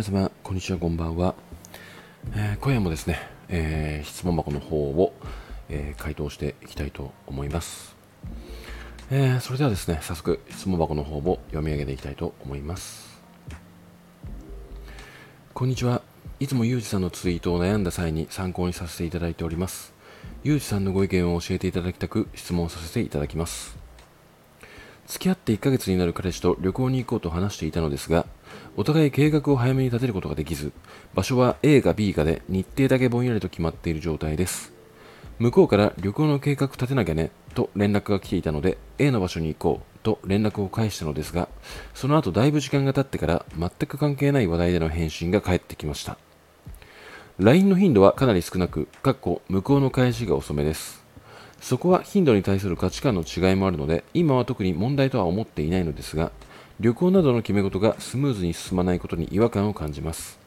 皆様、こんにちは、こんばんは。えー今夜もですね、えー質問箱の方を、えー回答していきたいと思います。えーそれではですね、早速質問箱の方を読み上げていきたいと思います。こんにちは。いつもゆうじさんのツイートを悩んだ際に参考にさせていただいております。ゆうじさんのご意見を教えていただきたく質問させていただきます。付き合って1ヶ月になる彼氏と旅行に行こうと話していたのですが、お互い計画を早めに立てることができず、場所は A か B かで日程だけぼんやりと決まっている状態です。向こうから旅行の計画立てなきゃねと連絡が来ていたので A の場所に行こうと連絡を返したのですが、その後だいぶ時間が経ってから全く関係ない話題での返信が返ってきました。LINE の頻度はかなり少なく、かっこ向こうの返しが遅めです。そこは頻度に対する価値観の違いもあるので、今は特に問題とは思っていないのですが、旅行などの決め事がスムーズに進まないことに違和感を感じます。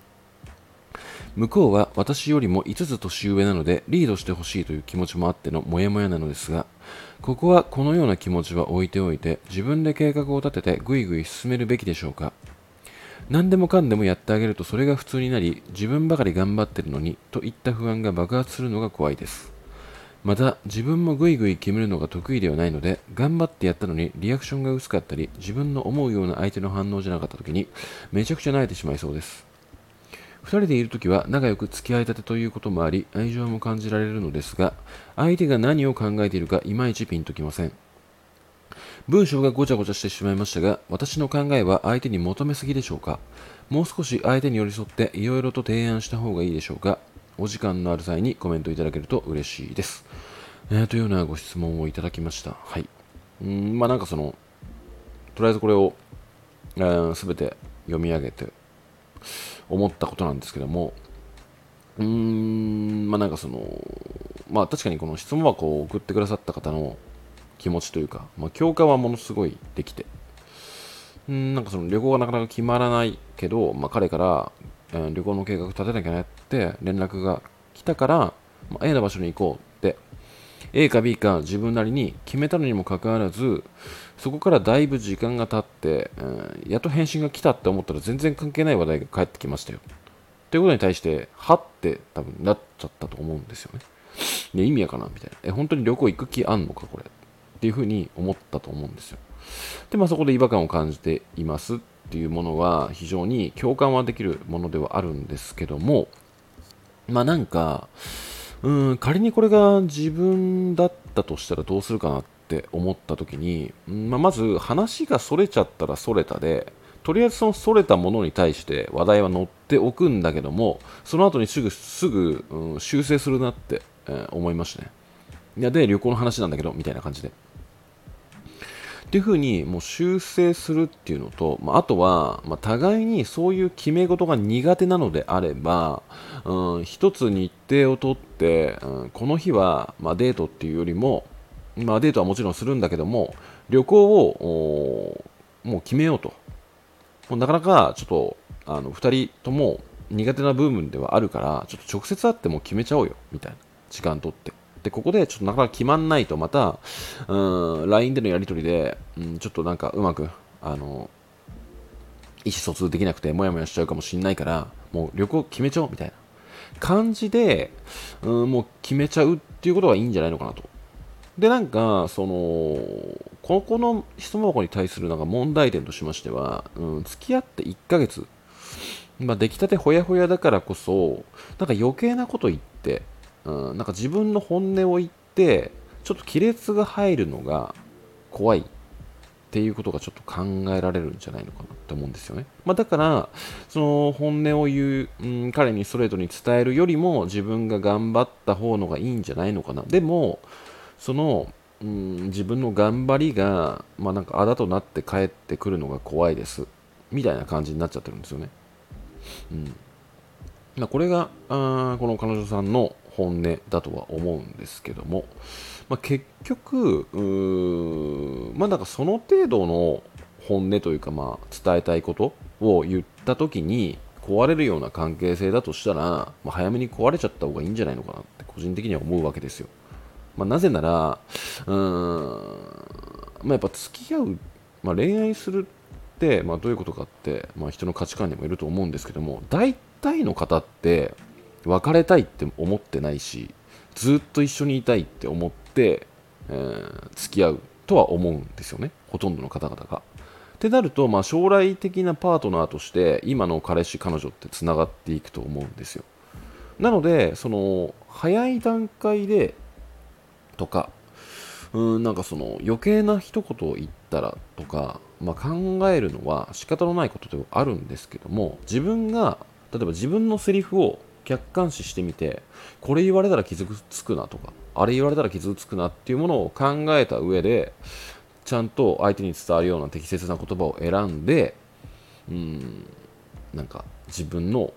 向こうは私よりも5つ年上なのでリードしてほしいという気持ちもあってのモヤモヤなのですが、ここはこのような気持ちは置いておいて自分で計画を立ててぐいぐい進めるべきでしょうか何でもかんでもやってあげるとそれが普通になり自分ばかり頑張ってるのにといった不安が爆発するのが怖いですまた自分もぐいぐい決めるのが得意ではないので頑張ってやったのにリアクションが薄かったり自分の思うような相手の反応じゃなかった時にめちゃくちゃ慣れてしまいそうです。2人でいるときは仲良く付き合いたてということもあり愛情も感じられるのですが相手が何を考えているかいまいちピンときません。文章がごちゃごちゃしてしまいましたが私の考えは相手に求めすぎでしょうか？もう少し相手に寄り添っていろいろと提案した方がいいでしょうか？お時間のある際にコメントいただけると嬉しいです、えーというようなご質問をいただきました。はい。うんまあなんかそのとりあえずこれを、えー全て読み上げて思ったことなんですけどもうーんまあなんかそのまあ確かにこの質問箱を送ってくださった方の気持ちというか、まあ、共感はものすごいできてうんなんかその旅行がなかなか決まらないけど、まあ、彼から、えー旅行の計画立てなきゃねって連絡が来たから、まあ、A の場所に行こうって。A か B か自分なりに決めたのにもかかわらずそこからだいぶ時間が経って、えーやっと返信が来たって思ったら全然関係ない話題が返ってきましたよ。ということに対してはって多分なっちゃったと思うんですよね。で意味やかなみたいな。え本当に旅行行く気あんのかこれ。っていうふうに思ったと思うんですよ。でまあそこで違和感を感じています。っっていうものは非常に共感はできるものではあるんですけどもまあなんかうん仮にこれが自分だったとしたらどうするかなって思った時に、まあ、まず話がそれちゃったらそれたでとりあえずそのそれたものに対して話題は乗っておくんだけどもその後にすぐすぐ、うん修正するなって、えー思いましたね。いやで旅行の話なんだけどみたいな感じで。っていうふうにもう修正するっていうのと、まあ、あとは、まあ、互いにそういう決め事が苦手なのであれば、うん、一つ日程を取って、うん、この日は、まあ、デートっていうよりも、まあ、デートはもちろんするんだけども旅行をもう決めようと。なかなかちょっとあの2人とも苦手な部分ではあるからちょっと直接会っても決めちゃおうよみたいな時間取って。ここでちょっとなかなか決まんないとまたうん LINE でのやり取りで、うん、ちょっとなんかうまくあの意思疎通できなくてモヤモヤしちゃうかもしれないからもう旅行決めちゃおうみたいな。感じで、うん、もう決めちゃうっていうことがいいんじゃないのかなと。でなんかそのここの質問箱に対するなんか問題点としましては、うん、付き合って1ヶ月。まあ、出来たてほやほやだからこそなんか余計なこと言って、うん、なんか自分の本音を言ってちょっと亀裂が入るのが怖いっていうことがちょっと考えられるんじゃないのかなって思うんですよね、まあ、だからその本音を言う、うん、彼にストレートに伝えるよりも自分が頑張った方のがいいんじゃないのかな。でもそのうん自分の頑張りが、まあ、なんかあだとなって帰ってくるのが怖いです。みたいな感じになっちゃってるんですよね。うん。まあ、これがあこの彼女さんの本音だとは思うんですけども、まあ、結局うーまあなんかその程度の本音というかまあ伝えたいことを言った時に壊れるような関係性だとしたら、まあ、早めに壊れちゃった方がいいんじゃないのかなって個人的には思うわけですよ。まあ、なぜならうーん、まあ、やっぱ付き合う、まあ、恋愛するって、まあ、どういうことかって、まあ、人の価値観にもいると思うんですけども大体の方って別れたいって思ってないしずっと一緒にいたいって思って、えー、付き合うとは思うんですよねほとんどの方々が。ってなると、まあ、将来的なパートナーとして今の彼氏彼女ってつながっていくと思うんですよ。なのでその早い段階でとかうーんなんかその余計な一言を言ったらとか、まあ、考えるのは仕方のないことではあるんですけども自分が例えば自分のセリフを客観視してみてこれ言われたら傷つくなとかあれ言われたら傷つくなっていうものを考えた上でちゃんと相手に伝わるような適切な言葉を選んでうんなんか自分の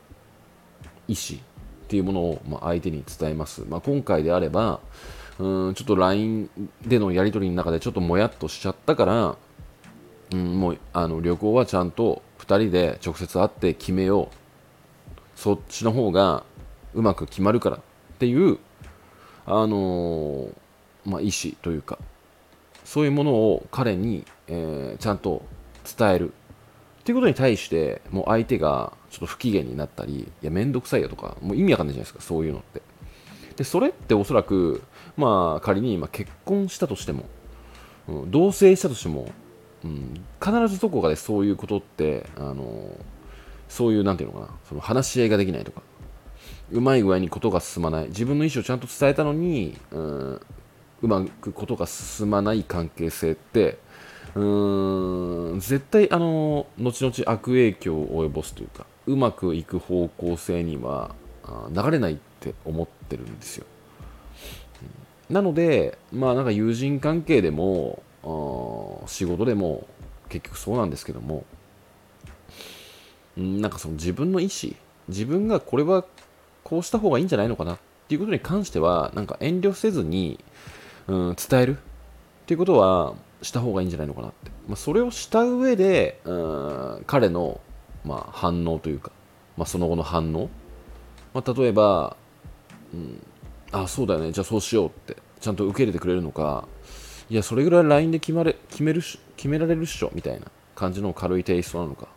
意思っていうものを、ま相手に伝えます、まあ、今回であればうんちょっと LINE でのやり取りの中でちょっともやっとしちゃったから、うん、もうあの旅行はちゃんと2人で直接会って決めよう。そっちの方がうまく決まるからっていうあの、まあ、意思というかそういうものを彼に、えー、ちゃんと伝えるっていうことに対してもう相手がちょっと不機嫌になったりいや面倒くさいよとかもう意味わかんないじゃないですかそういうのって。でそれっておそらくまあ仮に今結婚したとしても、うん、同棲したとしても、うん、必ずどこかでそういうことってあのそういうなんていうのかなその話し合いができないとか。うまい具合にことが進まない。自分の意思をちゃんと伝えたのに、うん、うまくことが進まない関係性ってうーん絶対あの後々悪影響を及ぼすというかうまくいく方向性には流れないって思ってるんですよ、なのでまあなんか友人関係でも仕事でも結局そうなんですけども、なんかその自分の意思自分がこれはこうした方がいいんじゃないのかなっていうことに関してはなんか遠慮せずに、うん、伝えるっていうことはした方がいいんじゃないのかなって、まあ、それをした上で、うん、彼の、まあ、反応というか、まあ、その後の反応、まあ、例えば、うん、あそうだよね。じゃあそうしようってちゃんと受け入れてくれるのか。いやそれぐらい LINE で決まれ決めるし決められるっしょみたいな感じの軽いテイストなのか。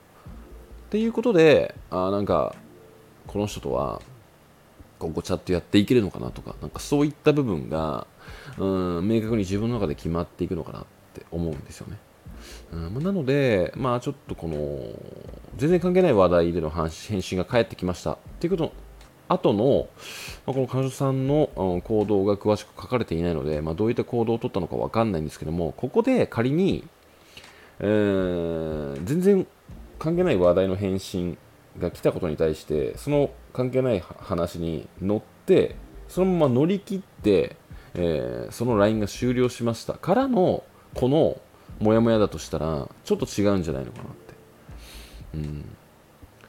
っていうことであなんかこの人とは今後チャットやっていけるのかなとかなんかそういった部分がうん明確に自分の中で決まっていくのかなって思うんですよね。うん、なので、まあちょっとこの、全然関係ない話題での返信が返ってきましたっていうことの後の、まあ、この彼女さんの、行動が詳しく書かれていないので、まあ、どういった行動をとったのかわかんないんですけども、ここで仮に、えー、全然関係ない話題の返信が来たことに対して、その関係ない話に乗って、そのまま乗り切って、えー、その LINE が終了しましたからのこのモヤモヤだとしたらちょっと違うんじゃないのかなって、うん、だか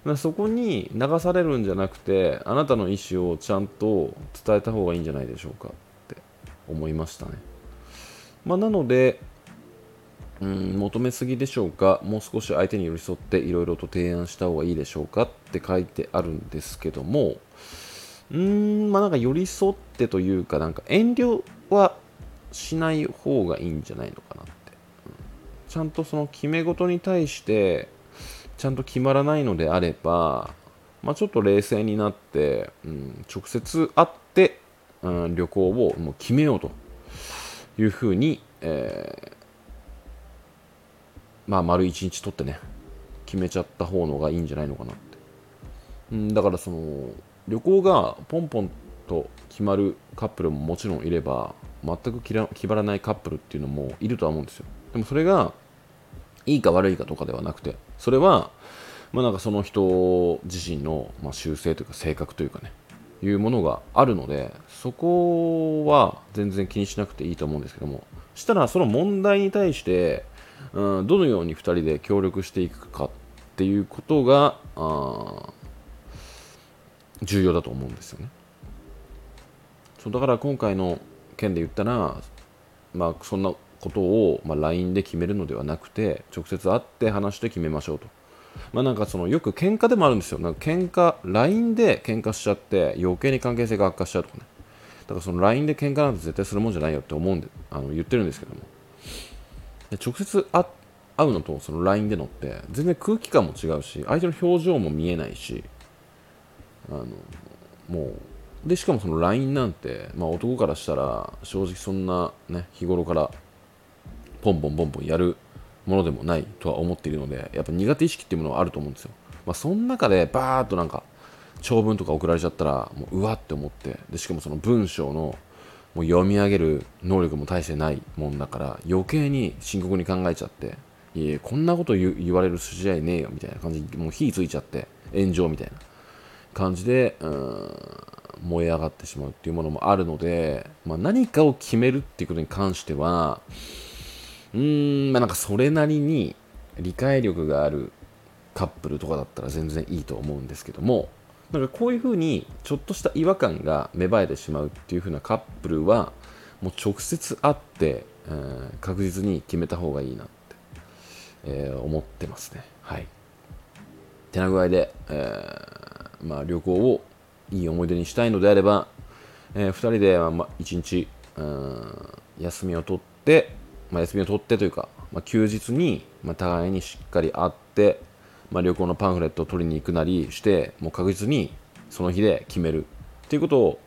らそこに流されるんじゃなくてあなたの意思をちゃんと伝えた方がいいんじゃないでしょうかって思いましたね、まあ、なのでうん、求めすぎでしょうか？もう少し相手に寄り添っていろいろと提案した方がいいでしょうか？って書いてあるんですけどもうーん、まあなんか寄り添ってというか、なんか遠慮はしない方がいいんじゃないのかなって。うん、ちゃんとその決め事に対して、ちゃんと決まらないのであれば、まあ、ちょっと冷静になって、うん、直接会って、うん、旅行をもう決めようというふうに、えー、まあ、丸一日取ってね、決めちゃった方のがいいんじゃないのかなって。うん、だからその、旅行がポンポンと決まるカップルももちろんいれば全く決まらないカップルっていうのもいるとは思うんですよでもそれがいいか悪いかとかではなくてそれはまあなんかその人自身のま習性というか性格というかねいうものがあるのでそこは全然気にしなくていいと思うんですけどもしたらその問題に対して、うん、どのように2人で協力していくかっていうことが重要だと思うんですよね。そうだから今回の件で言ったら、まあ、そんなことを、まあ、LINE で決めるのではなくて直接会って話して決めましょうと。まあ、なんかそのよく喧嘩でもあるんですよ。なんか喧嘩 LINE で喧嘩しちゃって余計に関係性が悪化しちゃうとかね。だからその LINE で喧嘩なんて絶対するもんじゃないよって思うんであの言ってるんですけども。で直接会うのとその LINE でのって全然空気感も違うし相手の表情も見えないしあのもうでしかもその LINE なんて、まあ、男からしたら正直そんなね日頃からポンポンポンポンやるものでもないとは思っているのでやっぱ苦手意識っていうものはあると思うんですよ、まあ、その中でバーッとなんか長文とか送られちゃったらもううわって思ってでしかもその文章のもう読み上げる能力も大してないもんだから余計に深刻に考えちゃっていえこんなこと言われる筋合いねえよみたいな感じもう火ついちゃって炎上みたいな。感じでうん燃え上がってしまうっていうものもあるので、まあ、何かを決めるっていうことに関してはうーんまあなんかそれなりに理解力があるカップルとかだったら全然いいと思うんですけどもなんかこういうふうにちょっとした違和感が芽生えてしまうっていうふうなカップルはもう直接会って、えー、確実に決めた方がいいなって、えー、思ってますね。はい。てな具合で、えー、まあ、旅行をいい思い出にしたいのであれば、え2人で、まあ、1日休みを取って、まあ、休みを取ってというか、まあ、休日に、まあ互いにしっかり会ってまあ、旅行のパンフレットを取りに行くなりしてもう確実にその日で決めるっていうことを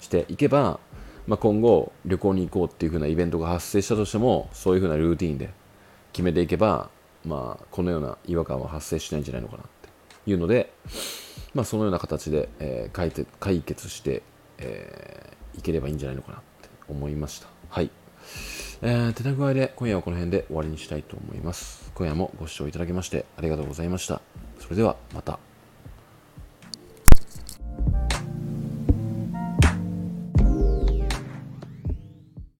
していけば、まあ、今後旅行に行こうっていう風なイベントが発生したとしてもそういう風なルーティンで決めていけば、まあ、このような違和感は発生しないんじゃないのかなっていうので、まあ、そのような形で、えー、解決解決して、えー、いければいいんじゃないのかなって思いました。はいえー、手な具合で今夜はこの辺で終わりにしたいと思います。今夜もご視聴いただきましてありがとうございました。それではまた。